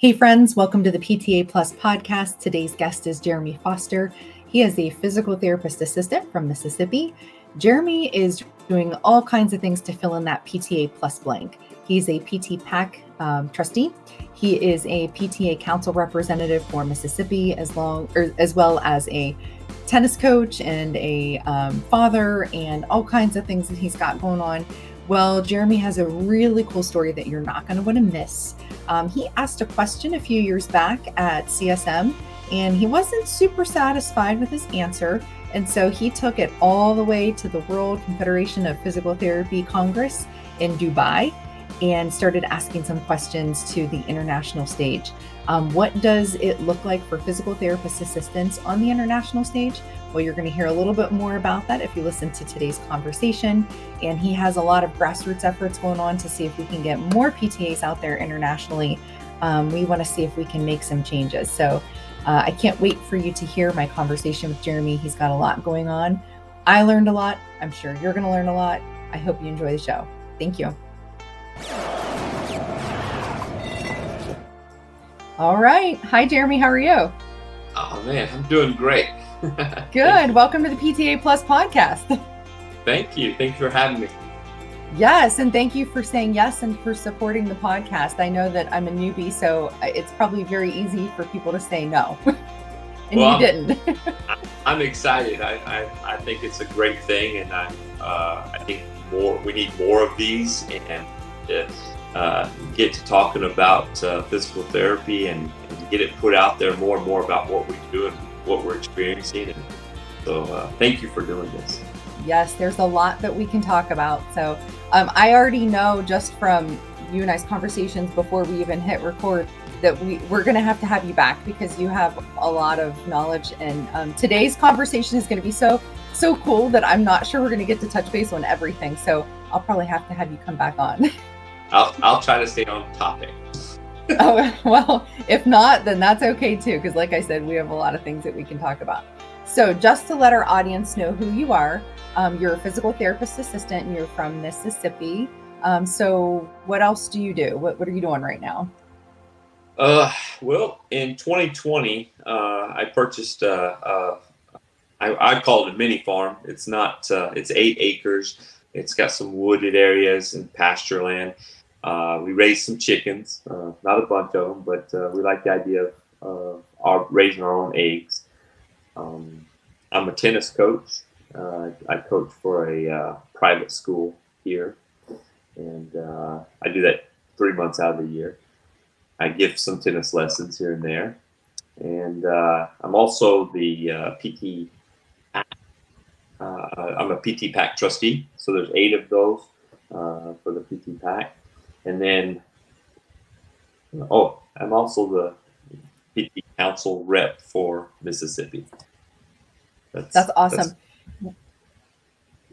Hey, friends, welcome to the PTA Plus podcast. Today's guest is Jeremy Foster. He is a physical therapist assistant from Mississippi. Jeremy is doing all kinds of things to fill in that PTA Plus blank. He's a PT PAC um, trustee. He is a PTA council representative for Mississippi, as long or as well as a tennis coach and a um, father, and all kinds of things that he's got going on. Well, Jeremy has a really cool story that you're not going to want to miss. Um, he asked a question a few years back at CSM, and he wasn't super satisfied with his answer. And so he took it all the way to the World Confederation of Physical Therapy Congress in Dubai and started asking some questions to the international stage. Um, what does it look like for physical therapist assistants on the international stage? Well, you're going to hear a little bit more about that if you listen to today's conversation. And he has a lot of grassroots efforts going on to see if we can get more PTAs out there internationally. Um, we want to see if we can make some changes. So uh, I can't wait for you to hear my conversation with Jeremy. He's got a lot going on. I learned a lot. I'm sure you're going to learn a lot. I hope you enjoy the show. Thank you. All right. Hi, Jeremy. How are you? Oh, man, I'm doing great. Good. Welcome to the PTA Plus podcast. Thank you. Thank you for having me. Yes, and thank you for saying yes and for supporting the podcast. I know that I'm a newbie, so it's probably very easy for people to say no. and well, you didn't. I'm excited. I, I, I, think it's a great thing, and I, uh, I think more we need more of these, and uh, get to talking about uh, physical therapy and, and, get it put out there more and more about what we do and what we're experiencing. And so, uh, thank you for doing this. Yes, there's a lot that we can talk about. So, um, I already know just from you and I's conversations before we even hit record that we, we're going to have to have you back because you have a lot of knowledge. And um, today's conversation is going to be so, so cool that I'm not sure we're going to get to touch base on everything. So, I'll probably have to have you come back on. I'll, I'll try to stay on topic. oh, well, if not, then that's okay too. Because, like I said, we have a lot of things that we can talk about. So, just to let our audience know who you are, um, you're a physical therapist assistant and you're from Mississippi. Um, so, what else do you do? What, what are you doing right now? Uh, well, in 2020, uh, I purchased a, a I, I call it a mini farm. It's not. Uh, it's eight acres. It's got some wooded areas and pasture land. Uh, we raised some chickens, uh, not a bunch of them, but uh, we like the idea of our, raising our own eggs. Um, I'm a tennis coach. Uh, I coach for a uh, private school here, and uh, I do that three months out of the year. I give some tennis lessons here and there, and I'm also the PT. I'm a PT PAC trustee, so there's eight of those for the PT PAC and then, oh, I'm also the PT Council rep for Mississippi. That's, that's awesome. That's,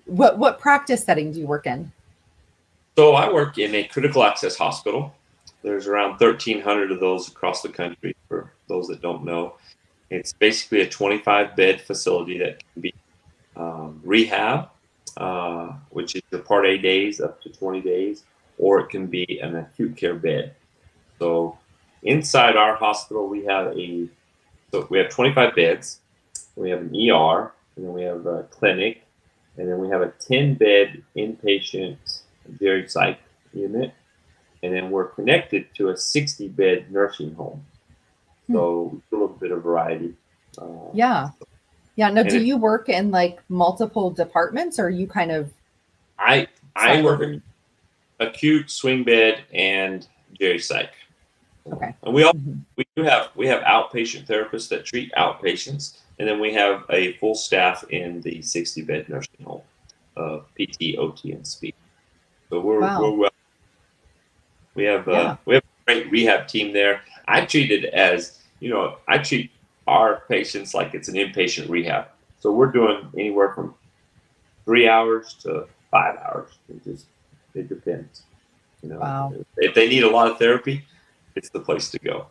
what what practice setting do you work in? So I work in a critical access hospital. There's around 1,300 of those across the country. For those that don't know, it's basically a 25 bed facility that can be um, rehab, uh, which is your Part A days up to 20 days, or it can be an acute care bed. So inside our hospital, we have a so we have 25 beds. We have an ER, and then we have a clinic, and then we have a 10 bed inpatient geriatric psych unit, and then we're connected to a 60 bed nursing home. So hmm. a little bit of variety. Uh, yeah. Yeah. Now, do you work in like multiple departments, or you kind of? I I work in acute swing bed and geriatric psych. Okay. And we all mm-hmm. we do have we have outpatient therapists that treat outpatients, and then we have a full staff in the 60 bed nursing home of PT, OT, and speech. So we're wow. we're well. We have uh, yeah. uh, we have a great rehab team there. I treat it as you know I treat our patients like it's an inpatient rehab. So we're doing anywhere from three hours to five hours. Just it depends. You know, wow. if they need a lot of therapy, it's the place to go.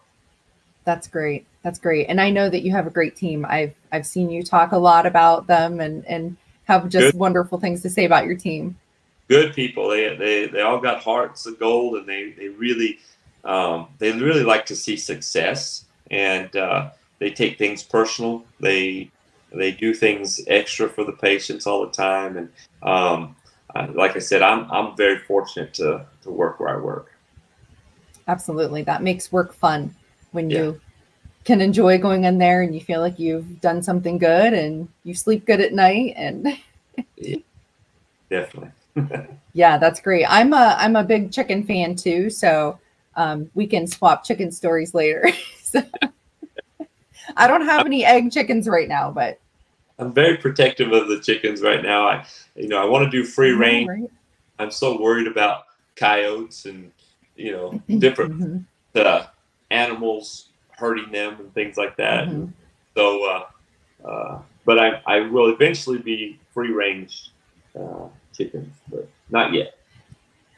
That's great. That's great. And I know that you have a great team. I've I've seen you talk a lot about them and and have just Good. wonderful things to say about your team. Good people. They they they all got hearts of gold and they they really um, they really like to see success, and uh, they take things personal. They they do things extra for the patients all the time, and um, like I said, I'm I'm very fortunate to to work where I work. Absolutely, that makes work fun when yeah. you can enjoy going in there and you feel like you've done something good and you sleep good at night and yeah, definitely. Yeah that's great. I'm a i'm a big chicken fan too so um, we can swap chicken stories later. So, i don't have any egg chickens right now but i'm very protective of the chickens right now i you know i want to do free range right. i'm so worried about coyotes and you know different mm-hmm. uh, animals hurting them and things like that. Mm-hmm. So, uh, uh, but I, I will eventually be free range uh, chickens, but not yet.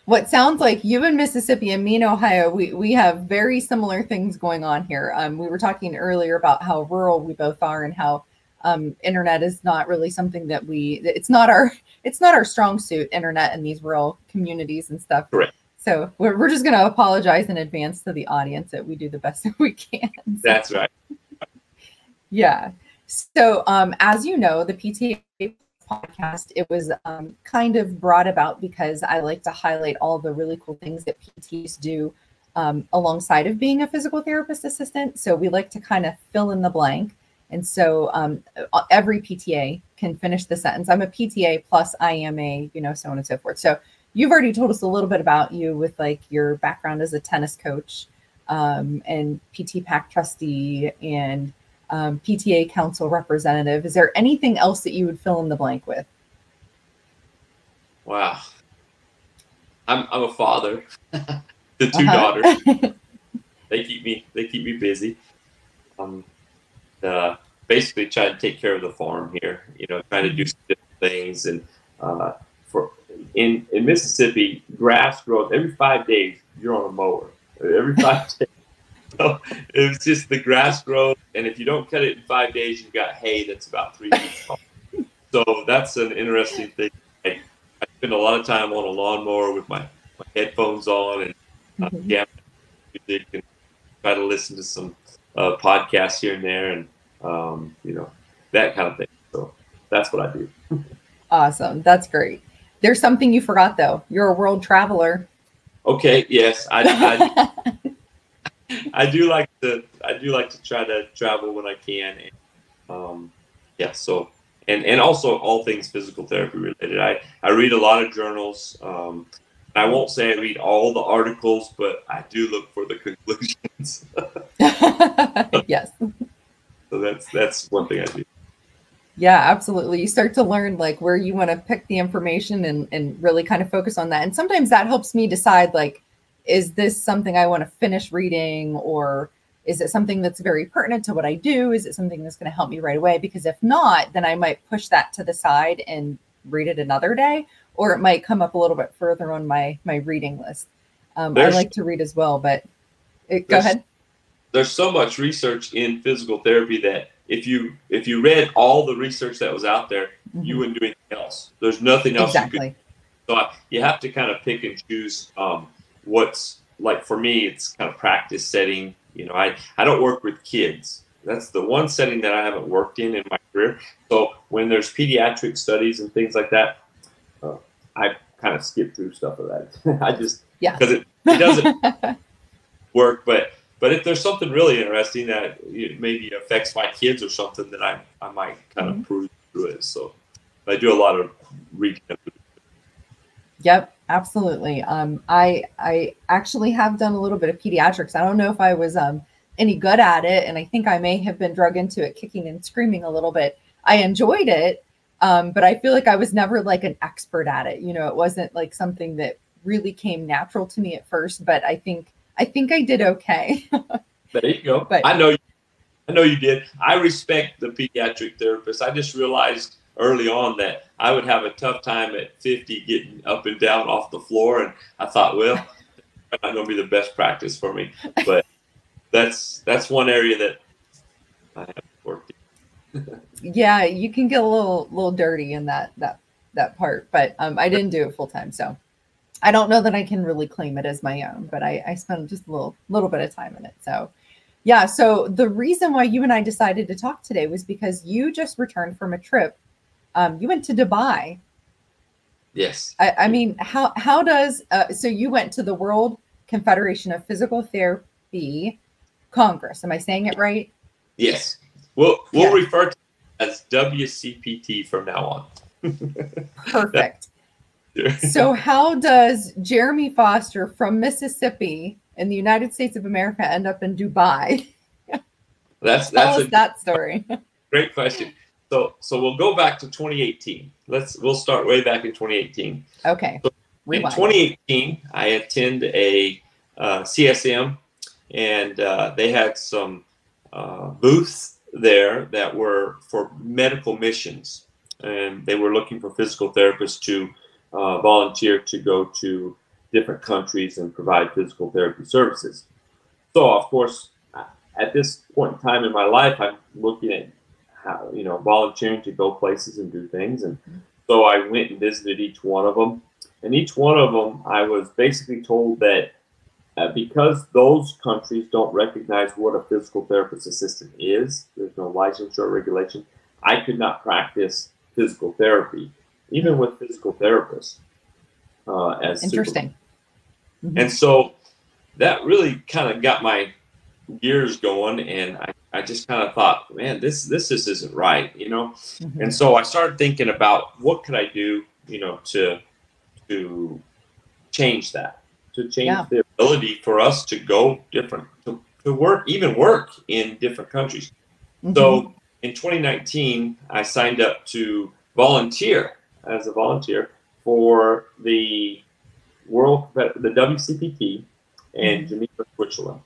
What sounds like you in Mississippi and me in Ohio, we, we have very similar things going on here. Um, we were talking earlier about how rural we both are and how um, internet is not really something that we it's not our it's not our strong suit internet in these rural communities and stuff correct so we're, we're just going to apologize in advance to the audience that we do the best that we can. So, That's right. Yeah. So um, as you know, the PTA podcast, it was um, kind of brought about because I like to highlight all the really cool things that PTs do um, alongside of being a physical therapist assistant. So we like to kind of fill in the blank. And so um, every PTA can finish the sentence. I'm a PTA plus I am a, you know, so on and so forth. So you've already told us a little bit about you with like your background as a tennis coach um, and PT PAC trustee and um, PTA council representative. Is there anything else that you would fill in the blank with? Wow. I'm, I'm a father the 2 uh-huh. daughters. they keep me they keep me busy. Um, uh, basically trying to take care of the farm here. You know, trying to do different things and uh, for in in Mississippi, grass grows every five days. You're on a mower every five days. So it's just the grass grows, and if you don't cut it in five days, you've got hay that's about three feet tall. So that's an interesting thing. I, I, spend a lot of time on a lawnmower with my, my headphones on and uh, mm-hmm. yeah, music and try to listen to some uh, podcasts here and there, and um, you know that kind of thing. So that's what I do. Awesome. That's great. There's something you forgot though. You're a world traveler. Okay. Yes, I, I, I do like to. I do like to try to travel when I can. And, um, yeah. So and and also all things physical therapy related. I I read a lot of journals. Um, I won't say I read all the articles, but I do look for the conclusions. yes. So that's that's one thing I do. Yeah, absolutely. You start to learn like where you want to pick the information and, and really kind of focus on that. And sometimes that helps me decide like, is this something I want to finish reading or is it something that's very pertinent to what I do? Is it something that's going to help me right away? Because if not, then I might push that to the side and read it another day, or it might come up a little bit further on my my reading list. Um, I like to read as well, but it, go ahead. There's so much research in physical therapy that if you if you read all the research that was out there, mm-hmm. you wouldn't do anything else. There's nothing else exactly. you could. So I, you have to kind of pick and choose um, what's like for me. It's kind of practice setting. You know, I I don't work with kids. That's the one setting that I haven't worked in in my career. So when there's pediatric studies and things like that, uh, I kind of skip through stuff of that. I just yeah because it, it doesn't work, but but if there's something really interesting that maybe affects my kids or something, then I, I might kind mm-hmm. of prove through it. So I do a lot of reading. Yep, absolutely. Um, I I actually have done a little bit of pediatrics. I don't know if I was um, any good at it, and I think I may have been drug into it, kicking and screaming a little bit. I enjoyed it, um, but I feel like I was never like an expert at it. You know, it wasn't like something that really came natural to me at first. But I think I think I did okay. there you go. But, I know, I know you did. I respect the pediatric therapist. I just realized early on that I would have a tough time at 50 getting up and down off the floor, and I thought, well, that's not going to be the best practice for me. But that's that's one area that I have worked. yeah, you can get a little little dirty in that that that part, but um, I didn't do it full time, so I don't know that I can really claim it as my own, but I, I spent just a little little bit of time in it. So yeah, so the reason why you and I decided to talk today was because you just returned from a trip. Um, you went to Dubai. Yes. I, I mean, how how does uh, so you went to the World Confederation of Physical Therapy Congress? Am I saying it right? Yes. We'll we'll yeah. refer to it as WCPT from now on. Perfect. so how does Jeremy Foster from Mississippi in the United States of America end up in Dubai? That's that's a, that story. Great question. So so we'll go back to 2018. Let's we'll start way back in 2018. Okay. So in 2018, I attend a uh, CSM, and uh, they had some uh, booths there that were for medical missions, and they were looking for physical therapists to uh, volunteer to go to different countries and provide physical therapy services. So, of course, at this point in time in my life, I'm looking at how, you know, volunteering to go places and do things. And so I went and visited each one of them. And each one of them, I was basically told that uh, because those countries don't recognize what a physical therapist assistant is, there's no licensure or regulation, I could not practice physical therapy even with physical therapists. Uh, as interesting. Mm-hmm. And so that really kind of got my gears going, and I, I just kind of thought, man, this this just isn't right, you know. Mm-hmm. And so I started thinking about what could I do, you know, to to change that, to change yeah. the ability for us to go different, to, to work, even work in different countries. Mm-hmm. So in 2019, I signed up to volunteer as a volunteer for the World the WCPT in mm-hmm. Geneva, Switzerland.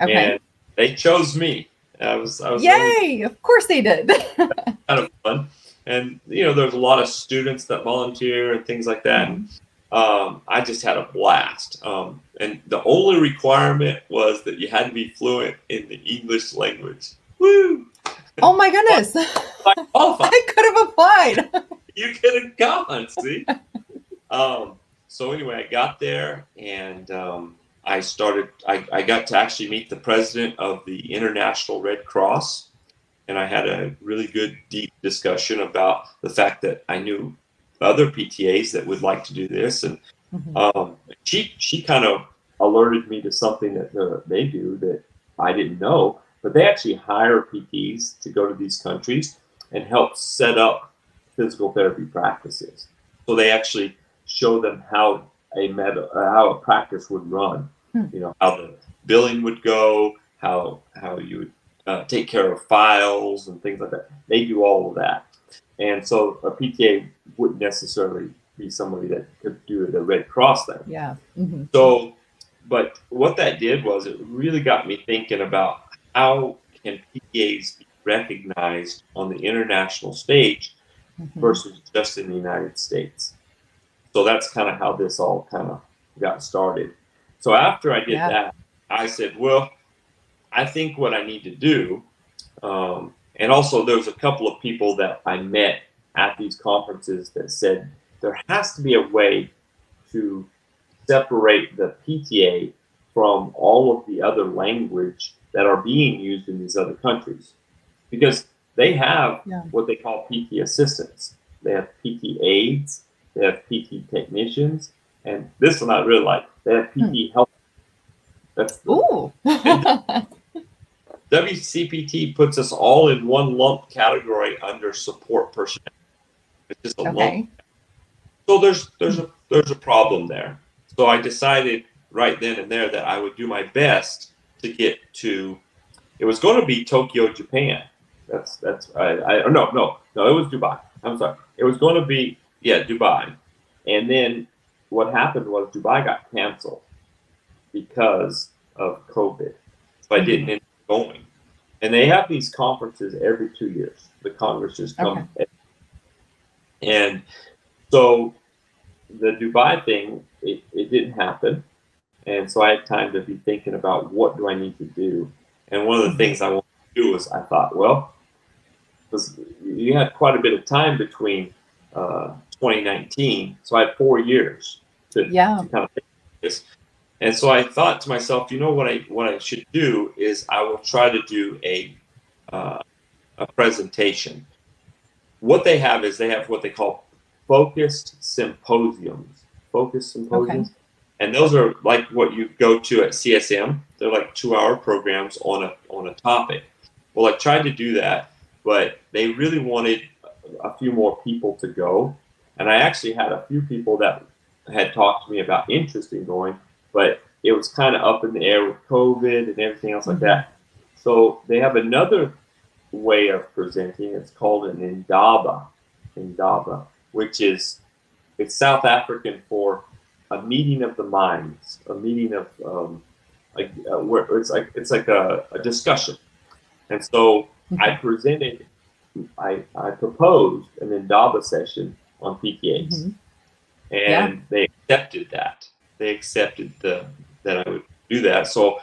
Okay. And they chose me. I was, I was Yay! Of course they did. kind of fun. And you know, there's a lot of students that volunteer and things like that. Mm-hmm. Um, I just had a blast. Um, and the only requirement was that you had to be fluent in the English language. Woo! Oh my goodness! I, I could have applied. you could have gone. See. um, so anyway, I got there and um, I started. I, I got to actually meet the president of the International Red Cross, and I had a really good, deep discussion about the fact that I knew other PTAs that would like to do this, and mm-hmm. um, she she kind of alerted me to something that uh, they do that I didn't know. But they actually hire PTs to go to these countries and help set up physical therapy practices. So they actually show them how a med- how a practice would run. Hmm. You know how the billing would go, how how you would uh, take care of files and things like that. They do all of that, and so a PTA wouldn't necessarily be somebody that could do the Red Cross thing. Yeah. Mm-hmm. So, but what that did was it really got me thinking about how can PTAs be recognized on the international stage mm-hmm. versus just in the United States. So that's kind of how this all kind of got started. So after I did yeah. that, I said, well, I think what I need to do, um, and also there was a couple of people that I met at these conferences that said there has to be a way to separate the PTA from all of the other language that are being used in these other countries. Because they have yeah. what they call PT assistants. They have PT aides. They have PT technicians, and this one I really like. They have PT hmm. help. That's Ooh. WCPT puts us all in one lump category under support personnel. It's just a okay. lump. So there's there's a there's a problem there. So I decided right then and there that I would do my best to get to. It was going to be Tokyo, Japan, that's that's I, I no no no it was Dubai. I'm sorry. It was going to be yeah Dubai, and then what happened was Dubai got canceled because of COVID. So I didn't end up going. And they have these conferences every two years. The congresses come, okay. and so the Dubai thing it, it didn't happen, and so I had time to be thinking about what do I need to do. And one of the things I wanted to do was I thought, well, because you had quite a bit of time between uh, 2019. So I had four years. to, yeah. to kind of this. And so I thought to myself, you know what I what I should do is I will try to do a uh, a presentation. What they have is they have what they call focused symposiums. Focused symposiums. Okay. And those are like what you go to at CSM. They're like two hour programs on a on a topic. Well, I tried to do that, but they really wanted a few more people to go. And I actually had a few people that had talked to me about interest in going, but it was kind of up in the air with COVID and everything else like mm-hmm. that. So they have another way of presenting. It's called an indaba, indaba, which is it's South African for a meeting of the minds, a meeting of um, like uh, where it's like it's like a, a discussion. And so. I presented, I I proposed an indaba session on PTAs, mm-hmm. and yeah. they accepted that. They accepted the that I would do that. So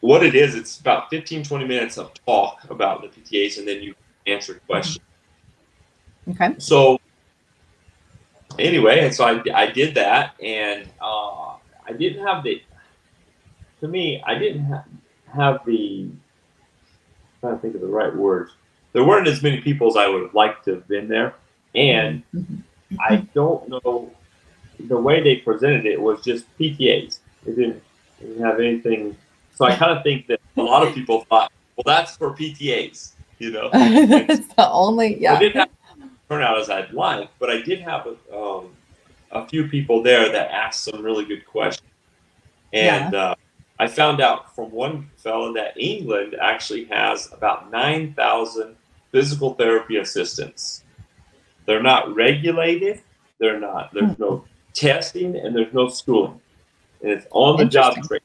what it is, it's about 15, 20 minutes of talk about the PTAs, and then you answer questions. Okay. So anyway, and so I, I did that, and uh, I didn't have the. To me, I didn't have, have the. Trying to think of the right words. There weren't as many people as I would have liked to have been there, and. I don't know. The way they presented it was just PTAs. It didn't, it didn't have anything so I kind of think that a lot of people thought, well, that's for PTAs, you know. it's the only, yeah. I didn't have turn out as I'd like, but I did have a, um, a few people there that asked some really good questions. And yeah. uh, I found out from one fellow that England actually has about 9,000 physical therapy assistants. They're not regulated, they're not, there's hmm. no testing, and there's no schooling. And it's on the job training.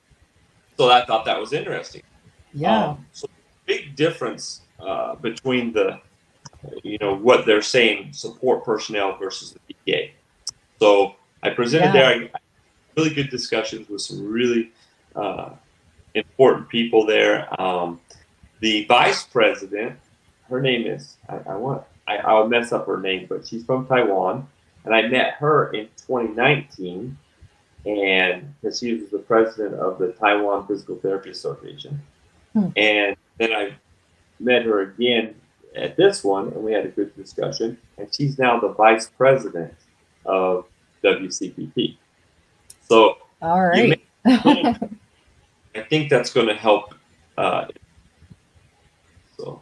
So I thought that was interesting. Yeah. Um, so big difference uh, between the, you know, what they're saying support personnel versus the PTA. So I presented yeah. there. I, really good discussions with some really uh, important people there. Um, the vice president, her name is I, I want I, I'll mess up her name, but she's from Taiwan, and I met her in 2019 and because she was the president of the Taiwan Physical Therapy Association. Hmm. And then I met her again at this one, and we had a good discussion. And she's now the vice president of WCPT. So, all right. I think that's going to help. Uh, so,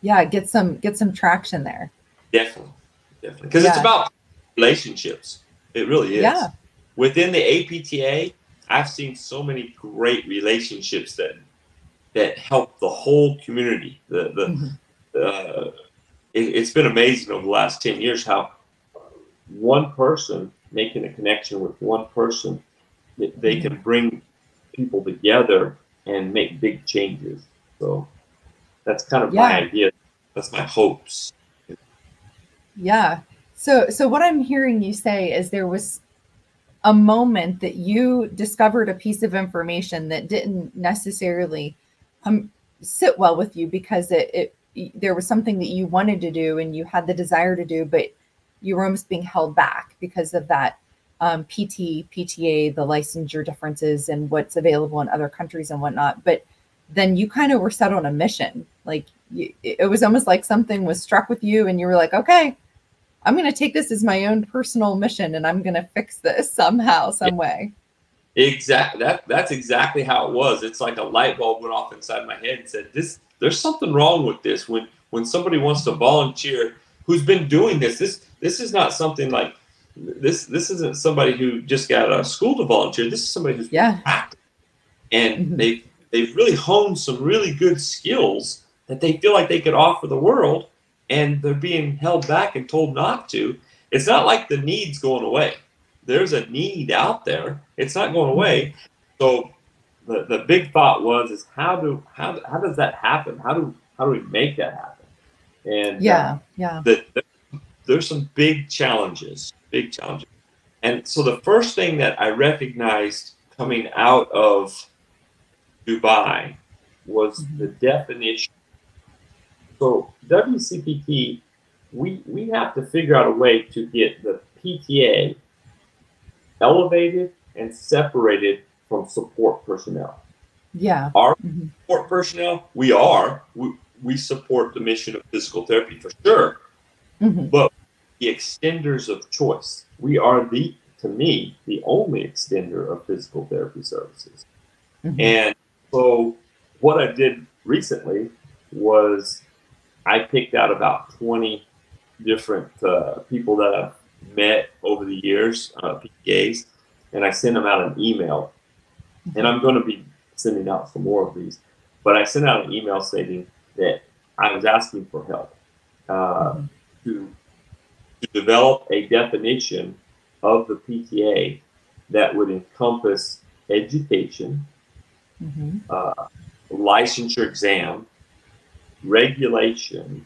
yeah, get some get some traction there. Definitely, definitely, because yeah. it's about relationships. It really is. Yeah within the APTA, I've seen so many great relationships that that help the whole community. The the mm-hmm. uh, it, has been amazing over the last ten years how one person making a connection with one person, they mm-hmm. can bring people together and make big changes. So that's kind of yeah. my idea. That's my hopes. Yeah. So so what I'm hearing you say is there was a moment that you discovered a piece of information that didn't necessarily um, sit well with you because it, it there was something that you wanted to do and you had the desire to do, but you were almost being held back because of that um, PT, PTA, the licensure differences, and what's available in other countries and whatnot. But then you kind of were set on a mission. Like you, it was almost like something was struck with you, and you were like, okay, I'm going to take this as my own personal mission and I'm going to fix this somehow, some way. Exactly. That that's exactly how it was. It's like a light bulb went off inside my head and said, "This, there's something wrong with this." When when somebody wants to volunteer, who's been doing this, this this is not something like this. This isn't somebody who just got out of school to volunteer. This is somebody who's yeah, active. and mm-hmm. they they've really honed some really good skills that they feel like they could offer the world and they're being held back and told not to. It's not like the need's going away. There's a need out there. It's not going away. So the, the big thought was is how do how, how does that happen? How do how do we make that happen? And yeah, uh, yeah. The, the, there's some big challenges, big challenges. And so the first thing that I recognized coming out of Dubai was mm-hmm. the definition so WCPT, we we have to figure out a way to get the PTA elevated and separated from support personnel. Yeah. Our Mhm. support personnel, we are. We, we support the mission of physical therapy for sure. Mhm. The extenders of choice. We are the, to me, the only extender of physical therapy services. Mhm. And so, what I did recently was I picked out about 20 different uh, people that I've met over the years, uh, PTAs, and I sent them out an email. And I'm going to be sending out some more of these. But I sent out an email stating that I was asking for help uh, Mhm. to, to develop a definition of the PTA that would encompass education, Mhm. uh, licensure exam, regulation,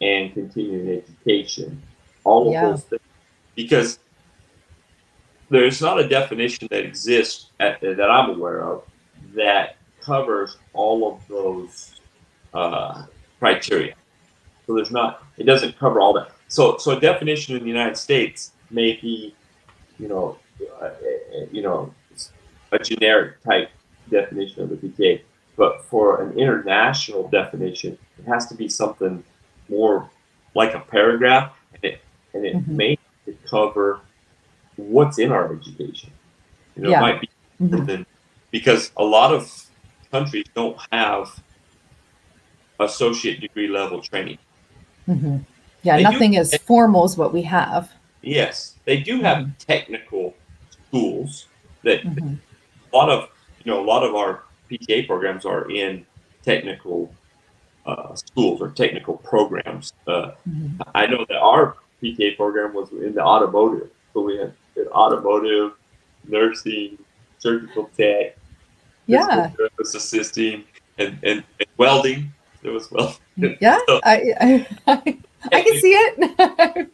and continuing education. All of Yeah. those things. Because there's not a definition that exists at, that I'm aware of that covers all of those uh, criteria. So there's not, it doesn't cover all that. So, so a definition in the United States may be, you know, uh, you know, a generic type definition of the PTA. But for an international definition, it has to be something more like a paragraph, and it and it Mhm. may cover what's in our education. You know, Yeah. it might be Mhm. something because a lot of countries don't have associate degree level training. Mhm. Yeah, They do- nothing as formal as what we have. Yes, they do have Mm-hmm. technical schools that Mhm. a lot of you know a lot of our PTA programs are in technical uh, schools or technical programs. Uh, Mhm. I know that our PTA program was in the automotive, so we had, automotive, nursing, surgical tech, Yeah, assisting, and, and, and welding. There was welding. yeah, So- I, I, I, I can see it.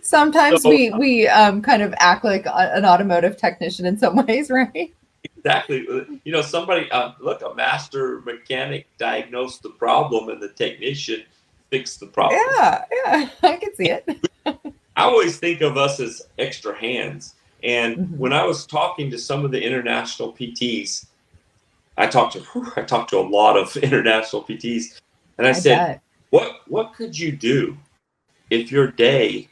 Sometimes So- we we um kind of act like an automotive technician in some ways, right? Exactly. You know, somebody, uh, look, a master mechanic diagnosed the problem and the technician fixed the problem. Yeah, yeah, I can see it. I always think of us as extra hands. And Mhm. when I was talking to some of the international PTs, I talked to whew, I talked to a lot of international PTs, and I, I said, bet. "What what could you do if your day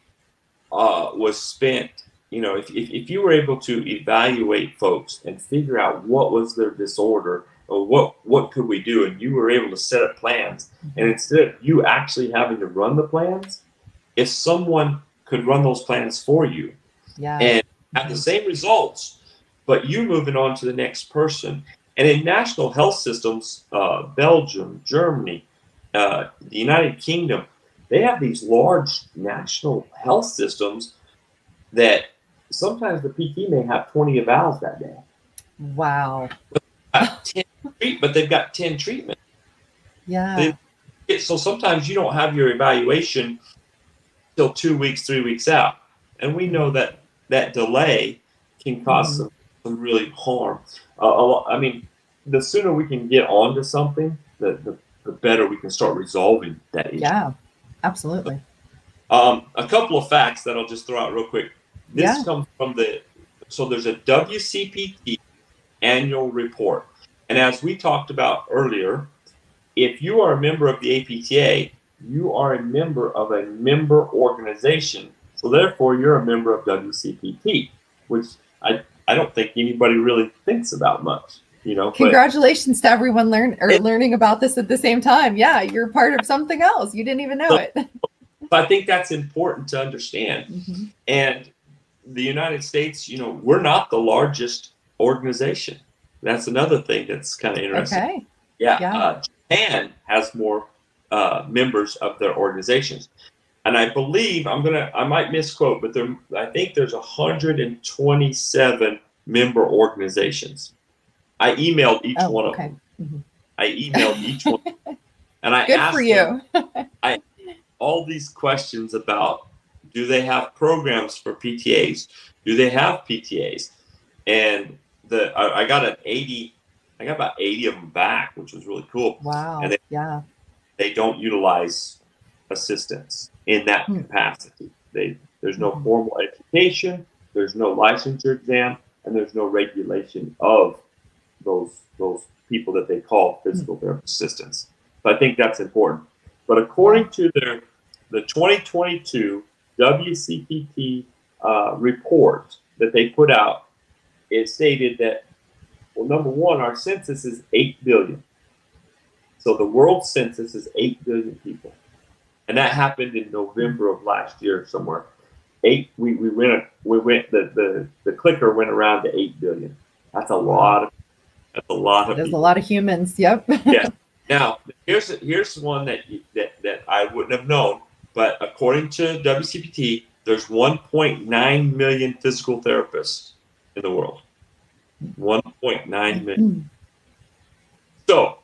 uh, was spent? You know, if, if if you were able to evaluate folks and figure out what was their disorder or what what could we do, and you were able to set up plans, and instead of you actually having to run the plans, if someone could run those plans for you Yeah. and have the same results, but you moving on to the next person. And in national health systems, uh, Belgium, Germany, uh, the United Kingdom, they have these large national health systems that sometimes the PT may have 20 evals that day. Wow. Got 10 but they've got 10 treatments. Yeah. It- So sometimes you don't have your evaluation till two weeks, three weeks out. And we know that that delay can cause Mhm. some, some really harm. Uh, I mean, the sooner we can get onto something, the, the, the better we can start resolving that issue. Yeah. Absolutely. Um, a couple of facts that I'll just throw out real quick. This Yeah. comes from the so there's a WCPT annual report, and as we talked about earlier, if you are a member of the APTA, you are a member of a member organization. So therefore, you're a member of WCPT, which I I don't think anybody really thinks about much. You know, but Congratulations to everyone learn or It- learning about this at the same time. Yeah, you're part of something else. You didn't even know So- it. I think that's important to understand. Mhm. And the United States, you know, we're not the largest organization. That's another thing that's kind of interesting. Okay. Yeah, Yeah. Uh, Japan has more uh, members of their organizations, and I believe I'm gonna I might misquote, but there I think there's 127 member organizations. I emailed each Oh, one okay. of them. Mhm. I emailed each one, and I Good asked for them, you. all these questions about do they have programs for PTAs? Do they have PTAs? And the I, I got an 80, I got about 80 of them back, which was really cool. Wow. And they- yeah. They don't utilize assistance in that Hmm. capacity. They there's no Mhm. formal education. there's no licensure exam, and there's no regulation of those those people that they call physical therapy assistants. So I think that's important. But according to their the 2022 WCPT uh, report that they put out, it stated that well, number one, our census is eight billion. So the world census is eight billion people, and that happened in November of last year somewhere. Eight, we, we went we went the, the the clicker went around to eight billion. That's a lot of that's a lot of. There's people. a lot of humans. Yep. yeah. Now here's here's one that that that I wouldn't have known, but according to WCPT, there's 1.9 million physical therapists in the world. 1.9 million. So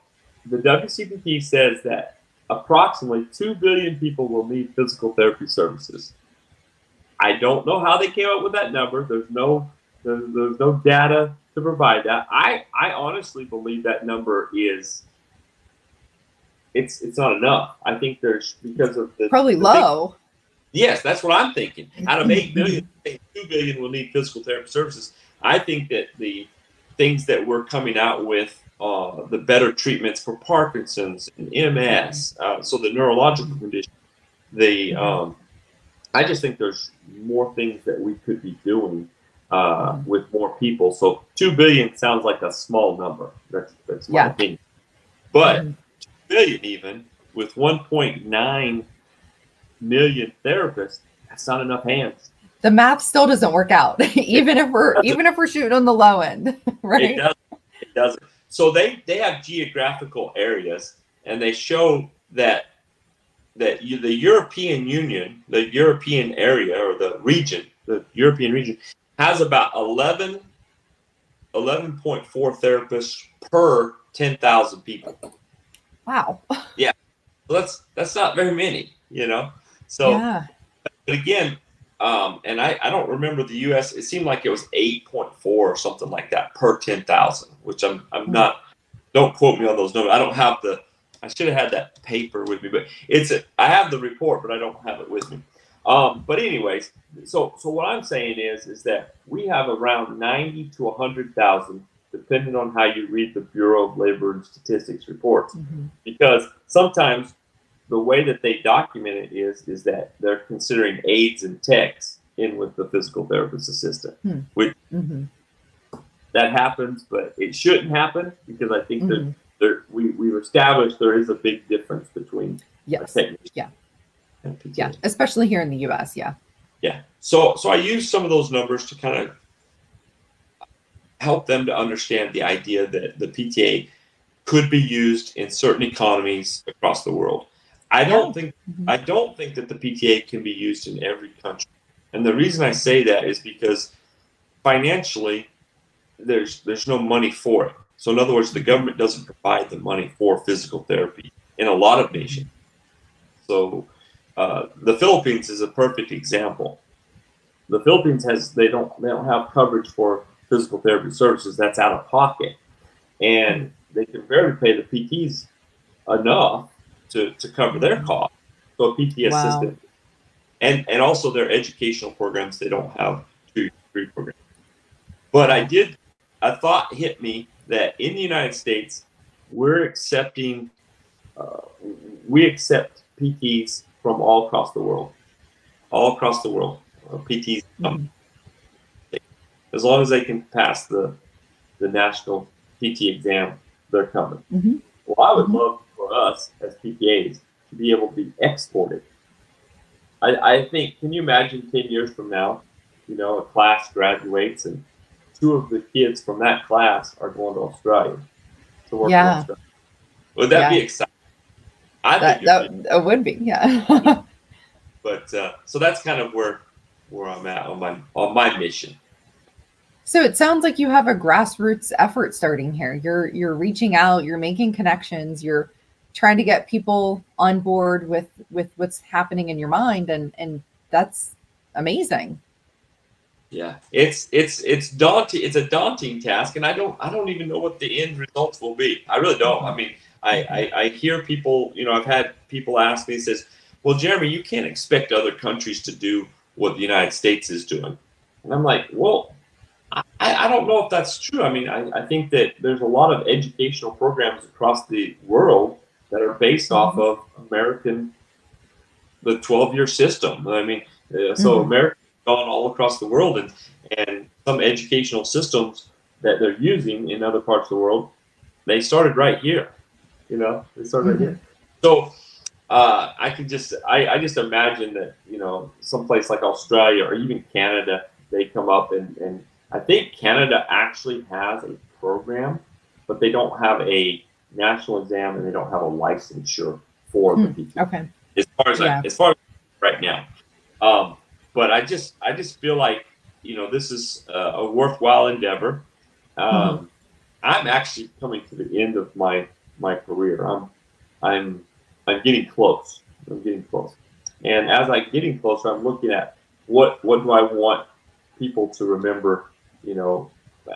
the WCPT says that approximately 2 billion people will need physical therapy services. I don't know how they came up with that number. There's no there's, there's no data to provide that. I, I honestly believe that number is it's it's not enough. I think there's because of the probably the low. Thing, yes, that's what I'm thinking. Out of eight billion, two billion will need physical therapy services. I think that the things that we're coming out with, uh, the better treatments for Parkinson's and MS, uh, so the neurological condition, the um, I just think there's more things that we could be doing uh, with more people. So two billion sounds like a small number. That's that's my yeah. opinion. But mm-hmm. two billion even with 1.9 million therapists, that's not enough hands. The math still doesn't work out, even if we're even if we're shooting on the low end, right? It doesn't. It doesn't. So they they have geographical areas, and they show that that you, the European Union, the European area or the region, the European region has about 11, 11.4 therapists per 10,000 people. Wow. Yeah. Well, that's that's not very many, you know. So, yeah. but again, um, and I, I don't remember the U.S. It seemed like it was 8.4 or something like that per 10,000, which I'm I'm mm-hmm. not. Don't quote me on those numbers. I don't have the. I should have had that paper with me, but it's. A, I have the report, but I don't have it with me. Um, but anyways, so so what I'm saying is is that we have around 90 to 100,000, depending on how you read the Bureau of Labor and Statistics reports, mm-hmm. because sometimes the way that they document it is is that they're considering aides and techs in with the physical therapist assistant, mm-hmm. which mm-hmm. that happens, but it shouldn't happen because I think that mm-hmm. there, we we've established there is a big difference between yes, yeah yeah, especially here in the U.S. Yeah. Yeah. So so I use some of those numbers to kind of help them to understand the idea that the PTA could be used in certain economies across the world. I don't think mm-hmm. I don't think that the PTA can be used in every country. And the reason I say that is because financially there's there's no money for it. So in other words, the government doesn't provide the money for physical therapy in a lot of nations. So uh, the Philippines is a perfect example. The Philippines has they don't they don't have coverage for physical therapy services. That's out of pocket, and they can barely pay the PTs enough to, to cover their cost. So a PT wow. assistant, and and also their educational programs they don't have two three programs. But I did a thought hit me that in the United States we're accepting uh, we accept PTs from all across the world, all across the world. Uh, PTs mm-hmm. as long as they can pass the the national PT exam, they're coming. Mm-hmm. Well, I would mm-hmm. love for us as PTAs to be able to be exported. I, I think. Can you imagine ten years from now? You know, a class graduates and two of the kids from that class are going to Australia to work yeah. in Australia. Would that yeah. be exciting? I that, think that, would be, yeah. but uh, so that's kind of where where I'm at on my on my mission. So it sounds like you have a grassroots effort starting here. You're you're reaching out, you're making connections, you're trying to get people on board with with what's happening in your mind and and that's amazing. Yeah, it's it's it's daunting. It's a daunting task, and I don't I don't even know what the end results will be. I really don't. I mean, I, I, I hear people, you know, I've had people ask me, says, well, Jeremy, you can't expect other countries to do what the United States is doing. And I'm like, well, I, I don't know if that's true. I mean, I, I think that there's a lot of educational programs across the world that are based off Mm-hmm. of American, the 12 year system. I mean, uh, so Mhm. America gone all across the world, and and some educational systems that they're using in other parts of the world, they started right here. You know, they started right here. So uh, I can just I, I just imagine that you know someplace like Australia or even Canada, they come up and and I think Canada actually has a program, but they don't have a national exam and they don't have a licensure for the Hmm. people Okay. as far as Yeah. I, as far as right now. Um, but I just I just feel like you know this is a, a worthwhile endeavor. Um, Mm-hmm. I'm actually coming to the end of my my career. I'm I'm I'm getting close. I'm getting close, and as I'm getting closer, I'm looking at what what do I want people to remember. You know,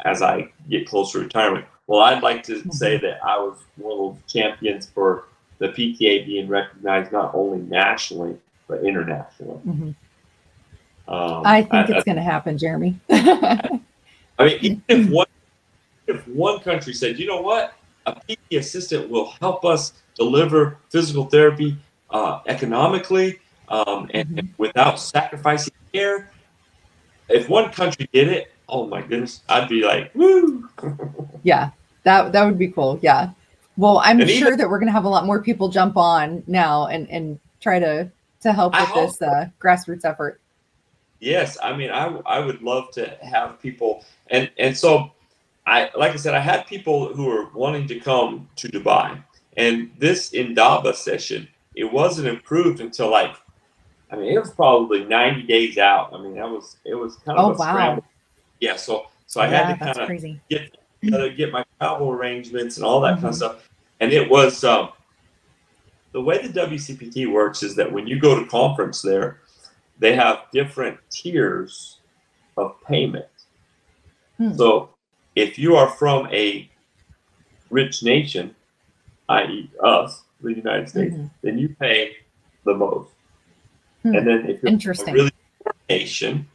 as I get closer to retirement. Well, I'd like to say that I was one of those champions for the PTA being recognized not only nationally but internationally. Mhm. Um, I think it's going to happen, Jeremy. I mean, even if one if one country said, you know what, a PT assistant will help us deliver physical therapy uh, economically um, and, and without sacrificing care. If one country did it, oh my goodness, I'd be like, woo! yeah, that that would be cool. Yeah. Well, I'm And sure even- that we're going to have a lot more people jump on now and and try to to help with hope this uh, grassroots effort. Yes, I mean, I I would love to have people, and and so I like I said, I had people who were wanting to come to Dubai, and this Indaba session, it wasn't improved until like, I mean, it was probably ninety days out. I mean, that was it was kind of Oh, a wow. scramble. Yeah, so so I yeah, had to kind of crazy. get get my travel arrangements and all that kind Mhm. of stuff. And it was um, the way the WCPT works is that when you go to conference there, they have different tiers of payment. Hmm. So if you are from a rich nation, i.e., us, the United States, Mhm. then you pay the most. Hmm. And then if you're Interesting. a really poor nation,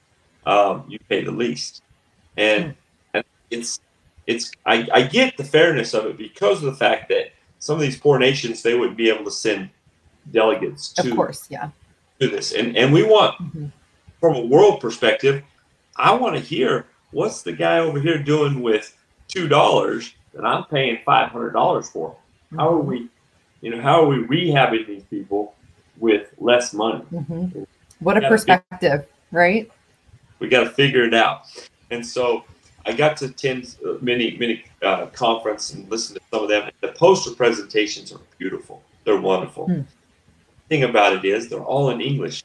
um, you pay the least. And Hmm. and it's it's I, I get the fairness of it because of the fact that some of these poor nations they wouldn't be able to send delegates to, Of course, yeah. to this. And and we want Mhm. from a world perspective, I want to hear what's the guy over here doing with two dollars that I'm paying five hundred dollars for. How are we, you know, how are we rehabbing these people with less money? Mhm. What a Yeah, perspective, right? We got to figure it out. And so I got to attend uh, many, many uh, conference and listen to some of them. The poster presentations are beautiful. They're wonderful. Hmm. Thing about it is they're all in English.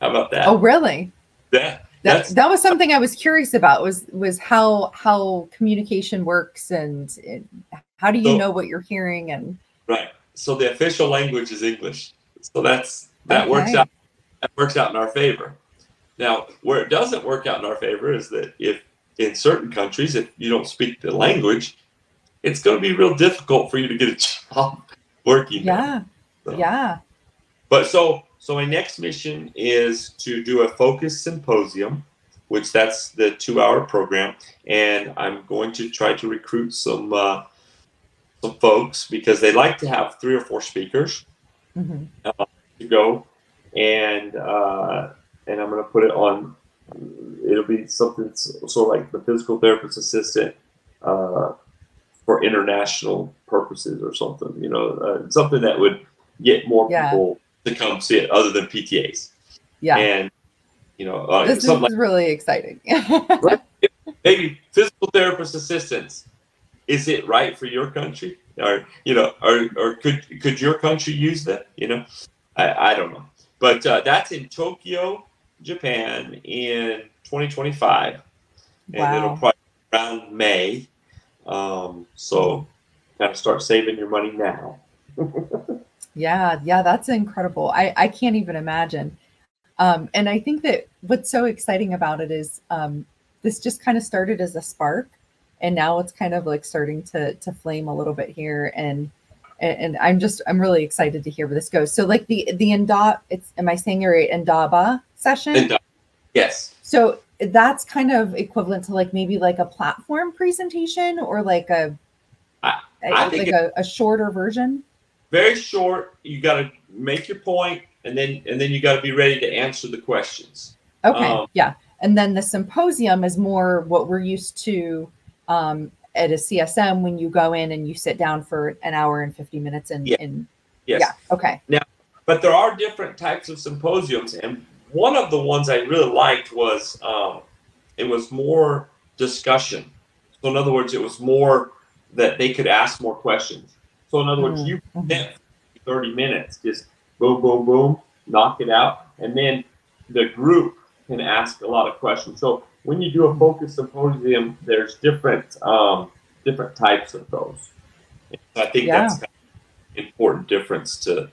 How about that? Oh, really? that That that's that was something I was curious about. Was was how how communication works and, and how do you So- know what you're hearing and right. So the official language is English. So that's that works out. That works out in our favor. Now, where it doesn't work out in our favor is that if in certain countries, if you don't speak the language, it's going to be real difficult for you to get a job working. yeah, So- yeah. But so so my next mission is to do a focus symposium, which that's the two hour program, and I'm going to try to recruit some uh, some folks because they like to have three or four speakers hmm to go, and uh, and I'm going to put it on. It'll be something s- sort of like the physical therapist assistant uh, for international purposes or something. You know, uh, something that would get more Yeah. people to come see it other than PTAs. Yeah. And you know, uh, this is really exciting. like maybe physical therapist assistants. Is it right for your country? Or you know, or, or could could your country use that? You know, I, I don't know. But uh, that's in Tokyo, Japan, in 2025, and it'll probably be around May. Um, so, of start saving your money now. Yeah, yeah, that's incredible. I I can't even imagine. Um, and I think that what's so exciting about it is um, this just kind of started as a spark, and now it's kind of like starting to to flame a little bit here. And and, I'm just I'm really excited to hear where this goes. So like the the Inda, it's am I saying it right? Indaba session. Yes, So that's kind of equivalent to like maybe like a platform presentation or like a, I- I like a, a shorter version. Very short. You got to make your point, and then and then you got to be ready to answer the questions. Okay, Um, yeah. And then the symposium is more what we're used to um, at a CSM when you go in and you sit down for an hour and 50 minutes and, Yeah. and Yes. yeah, okay. Now, but there are different types of symposiums and one of the ones i really liked was um, it was more discussion so in other words it was more that they could ask more questions so in other words Mm, you present 30 minutes just boom boom boom knock it out and then the group can ask a lot of questions so when you do a focus symposium there's different um, different types of those so i think Yeah. that's kind of an important difference to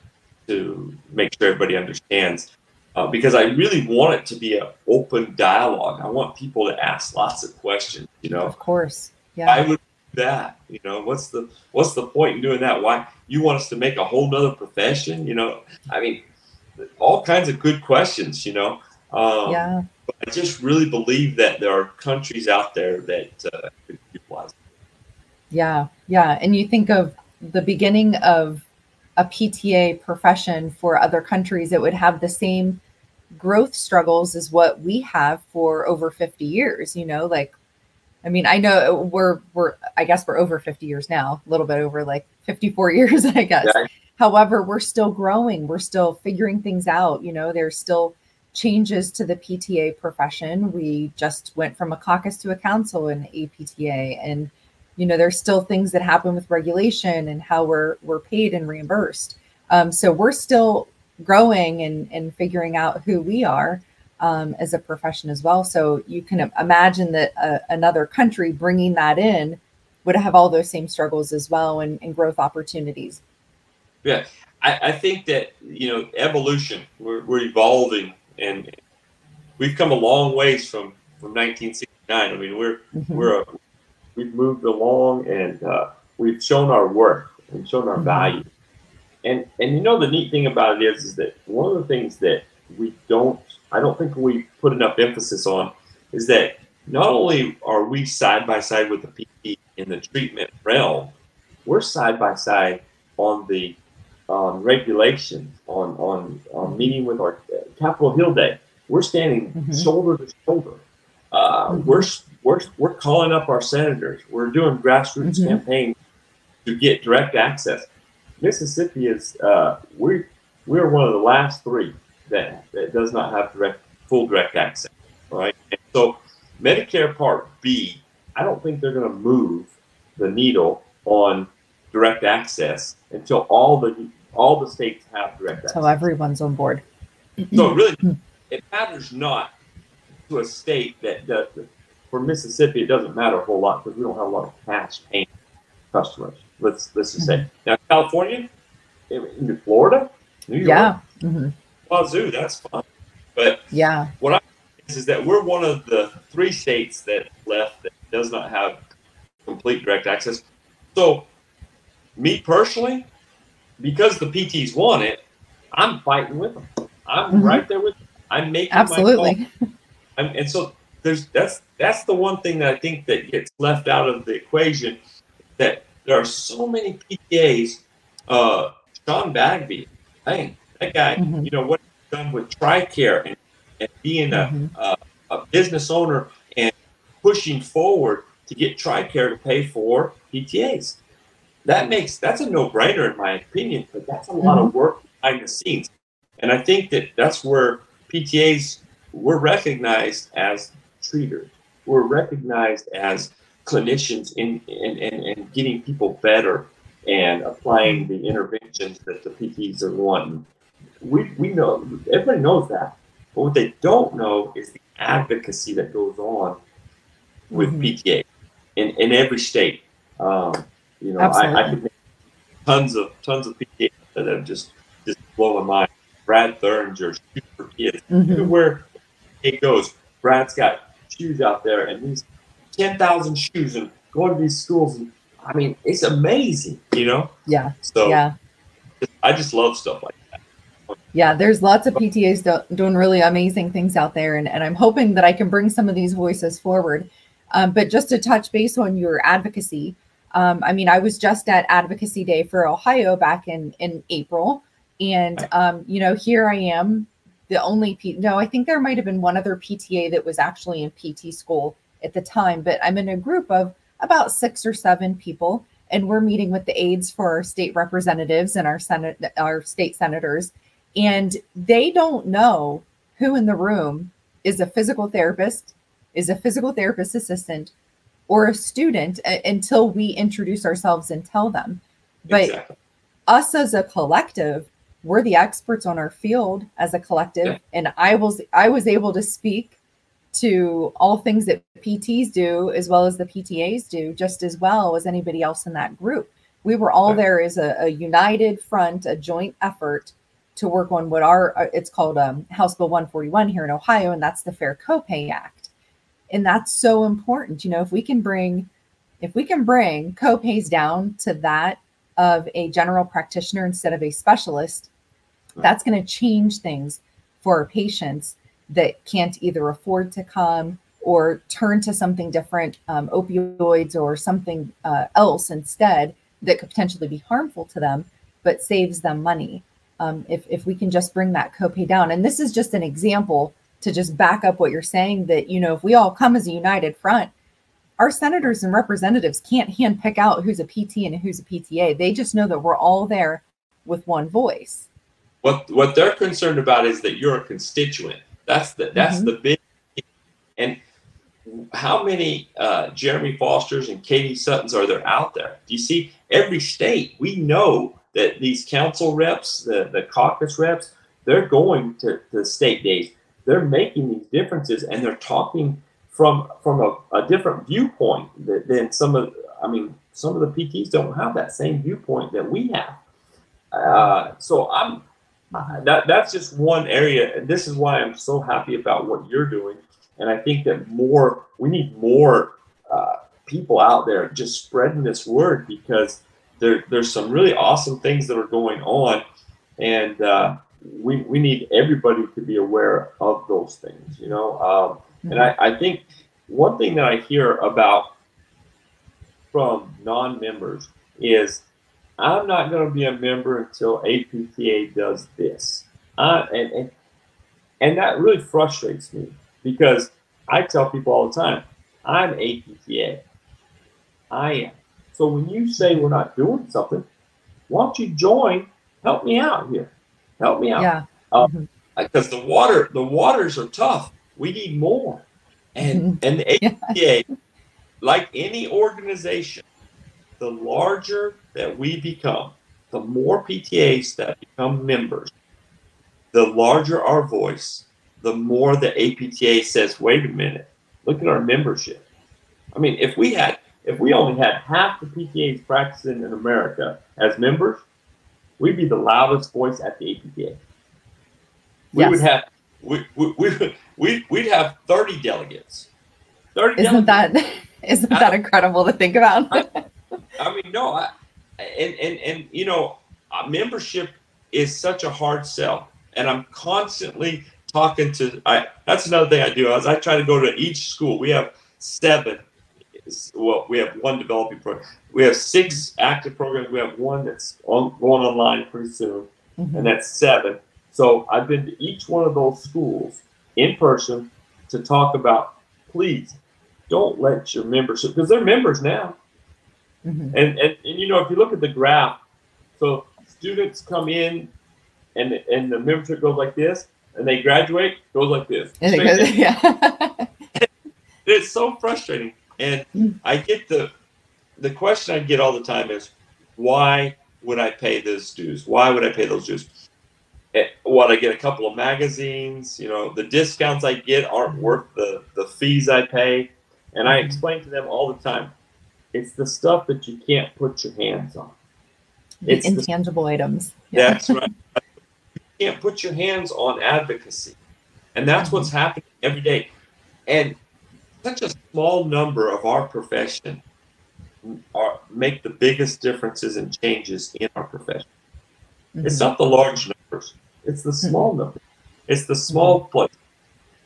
to make sure everybody understands. Uh, because I really want it to be an open dialogue. I want people to ask lots of questions. You know, Of course. yeah. I would that. You know, what's the what's the point in doing that? Why you want us to make a whole nother profession? You know, I mean, all kinds of good questions. You know, um, Yeah. but I just really believe that there are countries out there that uh, could utilize. Yeah. Yeah. And you think of the beginning of a PTA profession for other countries, it would have the same growth struggles as what we have for over 50 years, you know, like I mean, I know we're we're I guess we're over 50 years now, a little bit over like 54 years, I guess. Yeah. However, we're still growing. We're still figuring things out. You know, there's still changes to the PTA profession. We just went from a caucus to a council in APTA. And, you know, there's still things that happen with regulation and how we're we're paid and reimbursed. Um, so we're still growing and, and figuring out who we are um, as a profession as well. So you can imagine that uh, another country bringing that in would have all those same struggles as well and, and growth opportunities. Yeah, I, I think that you know evolution. We're, we're evolving, and we've come a long ways from from 1969. I mean, we're Mhm. we're a, we've moved along, and uh, we've shown our worth and shown our Mhm. value. And and you know the neat thing about it is is that one of the things that we don't I don't think we put enough emphasis on is that not only are we side by side with the PT in the treatment realm, we're side by side on the um, regulation, on on on meeting with our uh, Capitol Hill Day. We're standing Mhm. shoulder to shoulder. Uh, Mhm. We're we're we're calling up our senators. We're doing grassroots Mhm. campaigns to get direct access. Mississippi is uh, we we're one of the last three that, that does not have direct full direct access. Right, and so Medicare Part B, I don't think they're going to move the needle on direct access until all the all the states have direct access. So everyone's on board. So really, it matters not to a state that does. For Mississippi, it doesn't matter a whole lot because we don't have a lot of cash paying customers. Let's let's just say now California, Florida, New York, yeah. Mhm. Wazoo, that's fine. But Yeah. What I is, is that we're one of the three states that left that does not have complete direct access. So, me personally, because the PTs want it, I'm fighting with them. I'm Mhm. right there with them. I'm making my. Absolutely. I'm, and so there's that's that's the one thing that I think that gets left out of the equation that there are so many PTAs. Uh, Sean Bagby, hey, that guy, Mhm. you know what he's done with TRICARE and, and being a, Mhm. a, a business owner and pushing forward to get TRICARE to pay for PTAs. That makes that's a no-brainer in my opinion, but that's a lot of work behind the scenes. And I think that that's where PTAs we're recognized as treaters. We're recognized as clinicians in in, in, in getting people better and applying the interventions that the PTs are wanting. We, we know everybody knows that. But what they don't know is the advocacy that goes on with Mhm. PTA in, in every state. Um, you know, I, I could make tons of tons of PTA that have just just blow my mind. Brad Thuringer, Shoes for Kids, Mhm. everywhere it goes. Brad's got shoes out there, and he's ten thousand shoes and going to these schools. And I mean, it's amazing, you know. Yeah. So Yeah. I just love stuff like that. Yeah, there's lots of PTAs do- doing really amazing things out there, and, and I'm hoping that I can bring some of these voices forward. Um, but just to touch base on your advocacy, um, I mean, I was just at Advocacy Day for Ohio back in in April, and um, you know, here I am, the only P- no, I think there might have been one other PTA that was actually in PT school at the time, but I'm in a group of about six or seven people, and we're meeting with the aides for our state representatives and our senate, our state senators, and they don't know who in the room is a physical therapist, is a physical therapist assistant, or a student a- until we introduce ourselves and tell them. But Exactly. us as a collective, we're the experts on our field as a collective, Yeah. and I was I was able to speak to all things that PTs do as well as the PTAs do, just as well as anybody else in that group. We were all Right. there as a, a united front, a joint effort to work on what our uh, it's called um, House Bill 141 here in Ohio, and that's the Fair Copay Act. And that's so important. You know, if we can bring if we can bring copays down to that of a general practitioner instead of a specialist, that's going to change things for our patients that can't either afford to come or turn to something different, um, opioids or something uh, else instead that could potentially be harmful to them, but saves them money. Um, if, if we can just bring that copay down. And this is just an example to just back up what you're saying that, you know, if we all come as a united front, our senators and representatives can't hand pick out who's a PT and who's a PTA. They just know that we're all there with one voice. What what they're concerned about is that you're a constituent. That's the that's Mhm. the big. And how many uh, Jeremy Fosters and Katie Suttons are there out there? Do you see every state? We know that these council reps, the the caucus reps, they're going to the state days. They're making these differences, and they're talking from from a, a different viewpoint than, some of. I mean, some of the PTs don't have that same viewpoint that we have. Uh, so I'm that that's just one area, and this is why I'm so happy about what you're doing. And I think that more we need more uh, people out there just spreading this word because there there's some really awesome things that are going on, and uh, we we need everybody to be aware of those things. You know, um, and I, I think one thing that I hear about from non-members is I'm not going to be a member until APTA does this. Uh, and, and, and that really frustrates me because I tell people all the time, I'm APTA. I am. So when you say we're not doing something, why don't you join? Help me out here. Help me out. Yeah. Uh, Mhm. Because the water, the waters are tough. We need more. And and the APTA, like any organization, the larger that we become, the more PTAs that become members, the larger our voice, the more the APTA says, wait a minute, look at our membership. I mean, if we had if we only had half the PTAs practicing in America as members, we'd be the loudest voice at the APTA. We Yes. would have we we we we we'd have 30 delegates. 30 Isn't delegates. that isn't that incredible to think about? I mean, no, I, and and and you know, uh, membership is such a hard sell, and I'm constantly talking to. I that's another thing I do. Is I try to go to each school. We have seven. Well, we have one developing program. We have six active programs. We have one that's on, going online pretty soon, Mhm. and that's seven. So I've been to each one of those schools in person to talk about. Please, don't let your membership because they're members now. Mhm. And, and and you know, if you look at the graph, so students come in, and and the membership goes like this, and they graduate goes like this. And it goes- yeah. It's so frustrating, and Mm. I get the the question I get all the time is, why would I pay those dues? Why would I pay those dues? Eh, What I get a couple of magazines, you know, the discounts I get aren't worth the the fees I pay, and I Mhm. explain to them all the time, it's the stuff that you can't put your hands on. the It's the- intangible items. Yeah. That's right. You can't put your hands on advocacy. And that's what's happening every day. And such a small number of our profession are make the biggest differences and changes in our profession. It's Mhm. not the large numbers. It's the small numbers. It's the small places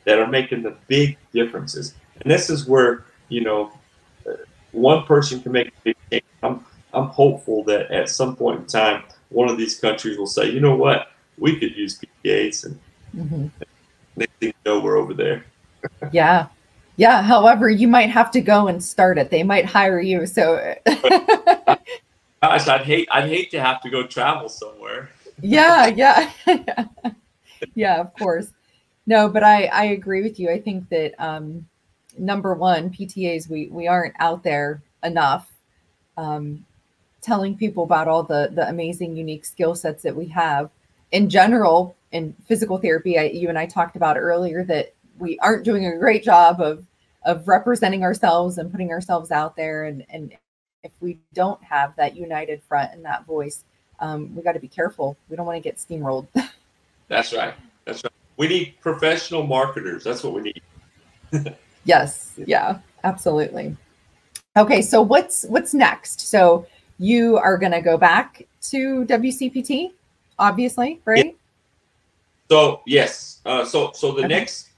that are making the big differences. And this is where you know one person can make a big change. I'm I'm hopeful that at some point in time, one of these countries will say, you know what, we could use PTAs, and mm-hmm. next thing you know, we're over there. yeah, yeah. However, you might have to go and start it. They might hire you. So, gosh, I'd hate I'd hate to have to go travel somewhere. yeah, yeah, yeah. Of course. No, but I I agree with you. I think that um, number one, PTAs we we aren't out there enough. Um, telling people about all the the amazing unique skill sets that we have in general in physical therapy I, you and i talked about earlier that we aren't doing a great job of of representing ourselves and putting ourselves out there. And and if we don't have that united front and that voice um, we got to be careful. We don't want to get steamrolled. That's right. That's right. We need professional marketers. That's what we need. Yes. Yeah. Absolutely. Okay. So what's what's next? So you are going to go back to WCPT, obviously, right? Yeah. So yes, uh, so so the okay. next,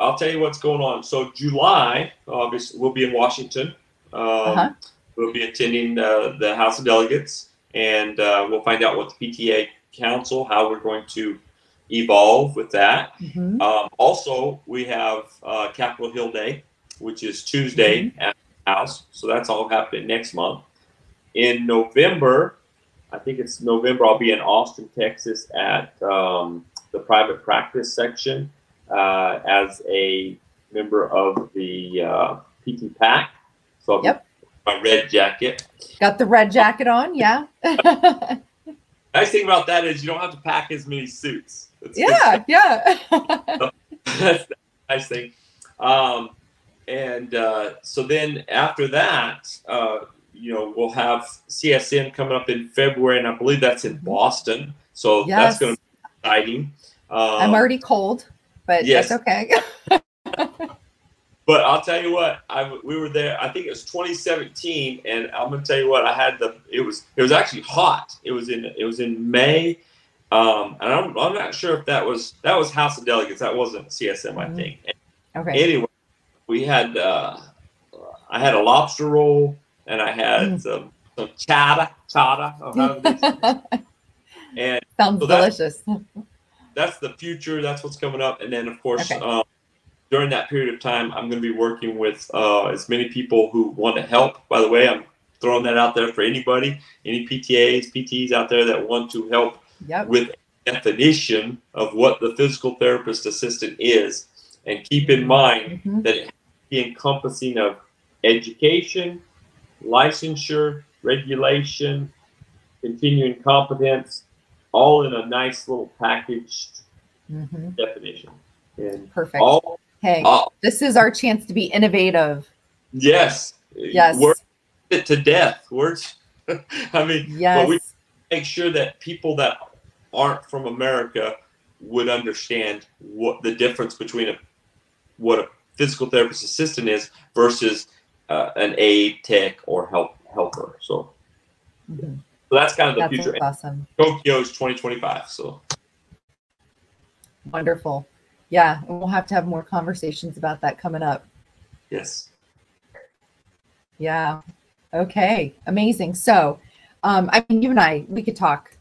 I'll tell you what's going on. So July, obviously, we'll be in Washington. Um, uh-huh. We'll be attending uh, the House of Delegates, and uh, we'll find out what the PTA Council, how we're going to evolve with that. Mm-hmm. Um, also, we have uh, Capitol Hill Day, which is Tuesday mm-hmm. at the House. So that's all happening next month in November, I think it's November, I'll be in Austin, Texas at um, the private practice section uh, as a member of the uh, PT-PAC. So yep. my red jacket. Got the red jacket on, yeah. nice thing about that is you don't have to pack as many suits. That's yeah, yeah. that's the nice thing. Um, and uh, so then after that, uh, you know, we'll have CSM coming up in February, and I believe that's in mm-hmm. Boston. So yes. that's going to be exciting. Um, I'm already cold, but yes. that's okay. but I'll tell you what, I we were there. I think it was 2017, and I'm going to tell you what I had the. It was it was actually hot. It was in it was in May. Um, and I'm, I'm not sure if that was that was House of Delegates. That wasn't CSM, I mm-hmm. think. Okay. Anyway, we had uh, I had a lobster roll and I had mm. some some chata chata. and sounds so delicious. That's the future. That's what's coming up. And then of course, okay. um, during that period of time, I'm going to be working with uh, as many people who want to help. By the way, I'm throwing that out there for anybody, any PTAs, PTs out there that want to help yep. with definition of what the physical therapist assistant is. And keep in mind mm-hmm. that it be encompassing of education, licensure, regulation, continuing competence, all in a nice little packaged mm-hmm. definition. And Perfect. All, hey, all, this is our chance to be innovative. Yes. Yes. Word it to death. Words. I mean, yes. we make sure that people that aren't from America would understand what the difference between a what a physical therapist assistant is versus uh, an aide, tech, or help helper. So, mm-hmm. So that's kind of the that's future. Awesome. Tokyo is 2025. So wonderful. Yeah, we'll have to have more conversations about that coming up. Yes. Yeah. Okay. Amazing. So, um, I mean, you and I, we could talk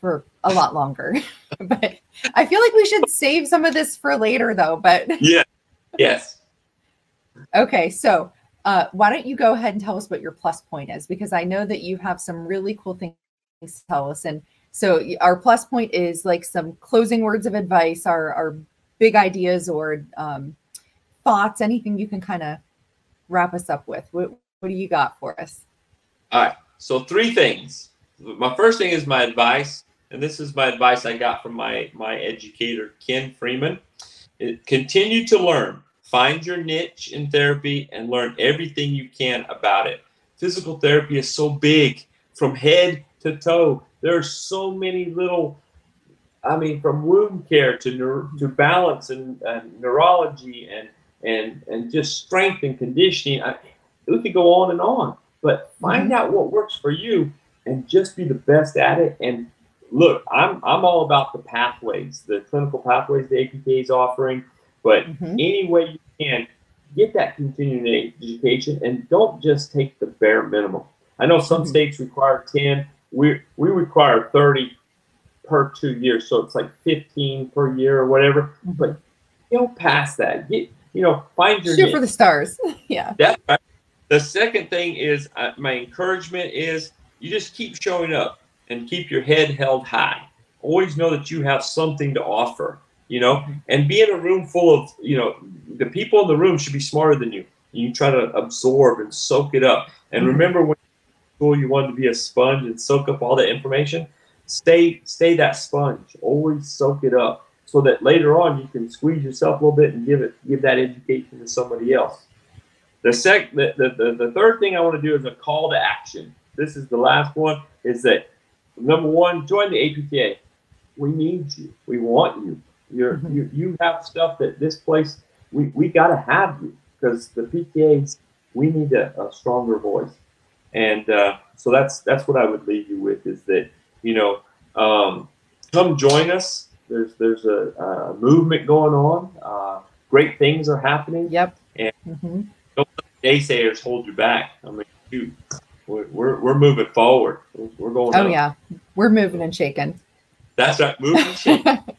for a lot longer, but I feel like we should save some of this for later, though. But yeah. Yes. Okay. So, uh, why don't you go ahead and tell us what your plus point is? Because I know that you have some really cool things to tell us. And so our plus point is like some closing words of advice, our, our big ideas or um, thoughts, anything you can kind of wrap us up with. What, what do you got for us? All right. So three things. My first thing is my advice, and this is my advice I got from my my educator Ken Freeman. It, continue to learn. Find your niche in therapy and learn everything you can about it. Physical therapy is so big from head to toe. There are so many little, I mean, from wound care to neuro, to balance and, and, neurology and and and just strength and conditioning. I, we could go on and on, but find mm-hmm. out what works for you and just be the best at it and look, I'm I'm all about the pathways, the clinical pathways the APK is offering, but mm-hmm. any way you can get that continuing education and don't just take the bare minimum. I know some mm-hmm. states require 10. We we require 30 per two years, so it's like 15 per year or whatever. Mm-hmm. But don't pass that. Get you know, find your shoot niche. for the stars. yeah. That's right. The second thing is uh, my encouragement is you just keep showing up and keep your head held high. Always know that you have something to offer, you know, and be in a room full of, you know, the people in the room should be smarter than you. You try to absorb and soak it up. And mm-hmm. remember when school you wanted to be a sponge and soak up all that information? Stay stay that sponge. Always soak it up so that later on you can squeeze yourself a little bit and give it give that education to somebody else. The sec the, the, the, third thing I want to do is a call to action. This is the last one, is that number one, join the APTA. We need you. We want you. You're mm-hmm. you you have stuff that this place we, we gotta have you because the PTAs we need a, a stronger voice. And uh, so that's that's what I would leave you with is that, you know, um, come join us there's there's a, a movement going on. Uh, great things are happening. Yep. And mm-hmm. don't let naysayers hold you back. I mean, shoot, we're, we're, we're moving forward. We're going. Oh up. yeah, we're moving and shaking. That's right, moving and shaking.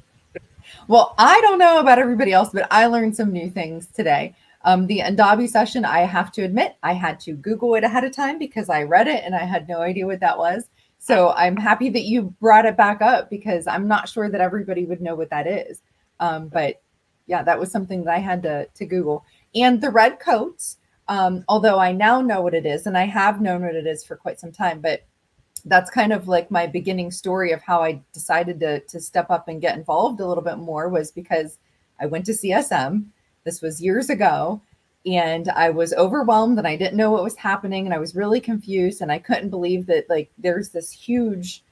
well, I don't know about everybody else, but I learned some new things today. Um, the Andabi session, I have to admit, I had to Google it ahead of time because I read it and I had no idea what that was. So I'm happy that you brought it back up because I'm not sure that everybody would know what that is. Um, but yeah, that was something that I had to, to Google. And the red coats, um, although I now know what it is, and I have known what it is for quite some time, but that's kind of like my beginning story of how I decided to, to step up and get involved a little bit more was because I went to CSM. This was years ago and I was overwhelmed and I didn't know what was happening and I was really confused and I couldn't believe that like there's this huge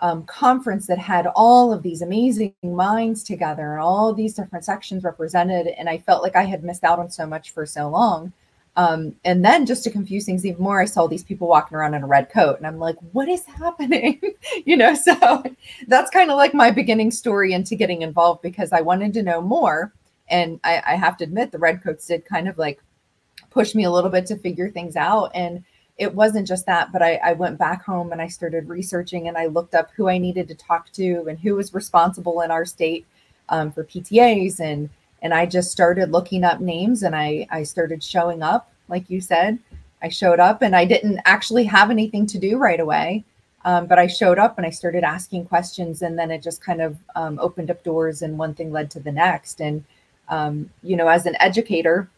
um, conference that had all of these amazing minds together and all these different sections represented and I felt like I had missed out on so much for so long. Um, and then just to confuse things even more, I saw these people walking around in a red coat and I'm like, what is happening? you know, so that's kind of like my beginning story into getting involved because I wanted to know more and I, I have to admit the redcoats did kind of like push me a little bit to figure things out and it wasn't just that but I, I went back home and i started researching and i looked up who i needed to talk to and who was responsible in our state um, for ptas and and i just started looking up names and i i started showing up like you said i showed up and i didn't actually have anything to do right away um, but i showed up and i started asking questions and then it just kind of um, opened up doors and one thing led to the next and um, you know, as an educator,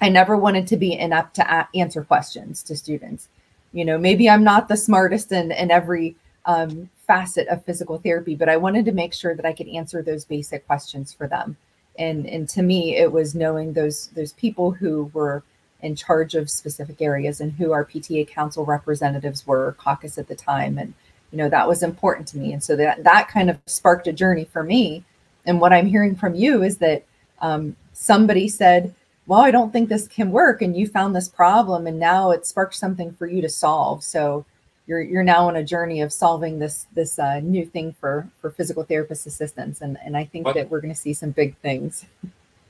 I never wanted to be inept to a- answer questions to students. You know, maybe I'm not the smartest in, in every um, facet of physical therapy, but I wanted to make sure that I could answer those basic questions for them. And and to me, it was knowing those those people who were in charge of specific areas and who our PTA council representatives were, caucus at the time, and you know that was important to me. And so that that kind of sparked a journey for me. And what I'm hearing from you is that um, somebody said, well, I don't think this can work. And you found this problem and now it sparked something for you to solve. So you're, you're now on a journey of solving this, this uh, new thing for, for physical therapist assistants. And, and I think what, that we're going to see some big things.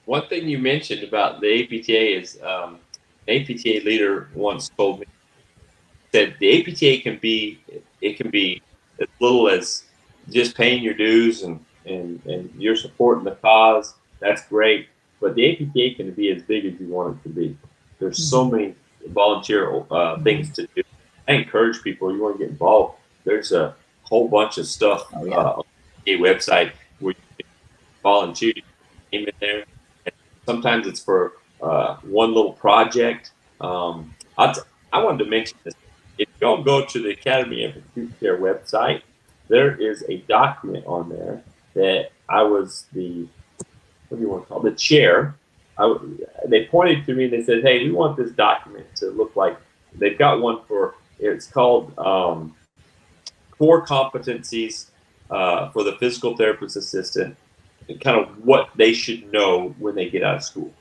One thing you mentioned about the APTA is um, APTA leader once told me that the APTA can be, it can be as little as just paying your dues and, and, and you're supporting the cause that's great. But the APTA can be as big as you want it to be. There's mm-hmm. so many volunteer uh, mm-hmm. things to do. I encourage people, you want to get involved. There's a whole bunch of stuff oh, yeah. uh, on the website where you can volunteer in there. And sometimes it's for uh, one little project. Um, I, I wanted to mention this. If you don't go to the Academy of Acute Care website, there is a document on there that I was the what do you want to call it, the chair. I, they pointed to me and they said, "Hey, we want this document to look like." They've got one for it's called um, core competencies uh, for the physical therapist assistant, and kind of what they should know when they get out of school.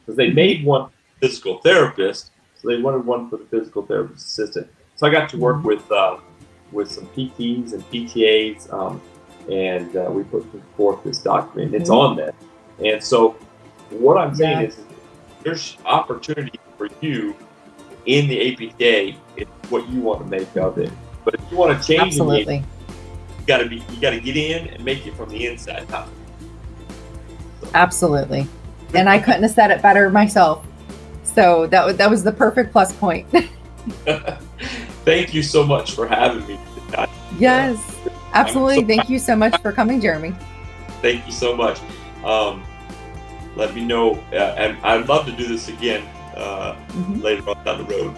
Because they made one physical therapist, so they wanted one for the physical therapist assistant. So I got to work with uh, with some PTs and PTAs, um, and uh, we put forth this document. It's mm-hmm. on there, and so what I'm saying yeah. is, there's opportunity for you in the APTA. It's what you want to make of it. But if you want to change, absolutely, it, you got to be you got to get in and make it from the inside out. So. Absolutely, and I couldn't have said it better myself. So that was that was the perfect plus point. Thank you so much for having me. Yes, absolutely. So Thank you so much for coming, Jeremy. Thank you so much. Um, let me know, uh, and I'd love to do this again uh, mm-hmm. later on down the road.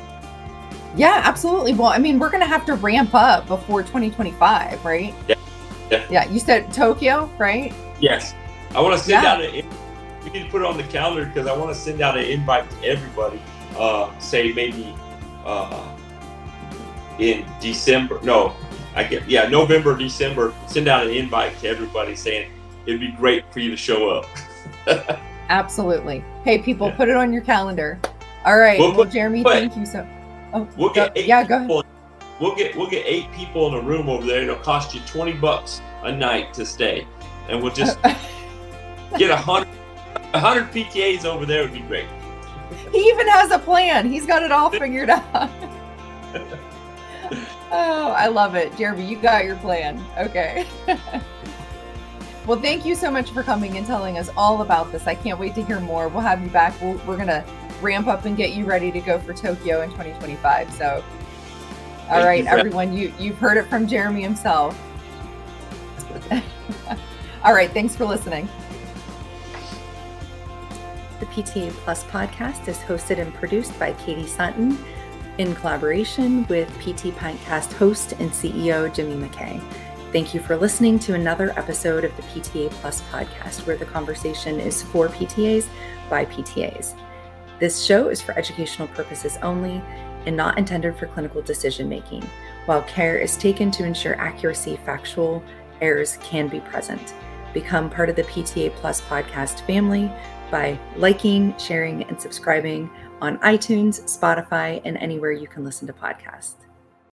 Yeah, absolutely. Well, I mean, we're going to have to ramp up before 2025, right? Yeah. Yeah. yeah you said Tokyo, right? Yes. I want to send yeah. out an. We need to put it on the calendar because I want to send out an invite to everybody. Uh, say maybe uh, in December. No, I get yeah, November, December. Send out an invite to everybody saying it'd be great for you to show up. Absolutely. Hey, people, yeah. put it on your calendar. All right. We'll, well Jeremy, thank you so. Oh, we'll get go, yeah. Go ahead. We'll get we'll get eight people in a room over there. It'll cost you twenty bucks a night to stay, and we'll just get a hundred a hundred PTAs over there. Would be great. He even has a plan. He's got it all figured out. oh, I love it, Jeremy. You got your plan. Okay. Well, thank you so much for coming and telling us all about this. I can't wait to hear more. We'll have you back. we we are going to ramp up and get you ready to go for Tokyo in 2025. So, all thank right, you, everyone, you, you've heard it from Jeremy himself. all right, thanks for listening. The PTA Plus podcast is hosted and produced by Katie Sutton in collaboration with PT Pintcast host and CEO Jimmy McKay. Thank you for listening to another episode of the PTA Plus podcast, where the conversation is for PTAs by PTAs. This show is for educational purposes only and not intended for clinical decision making. While care is taken to ensure accuracy, factual errors can be present. Become part of the PTA Plus podcast family by liking, sharing, and subscribing on iTunes, Spotify, and anywhere you can listen to podcasts.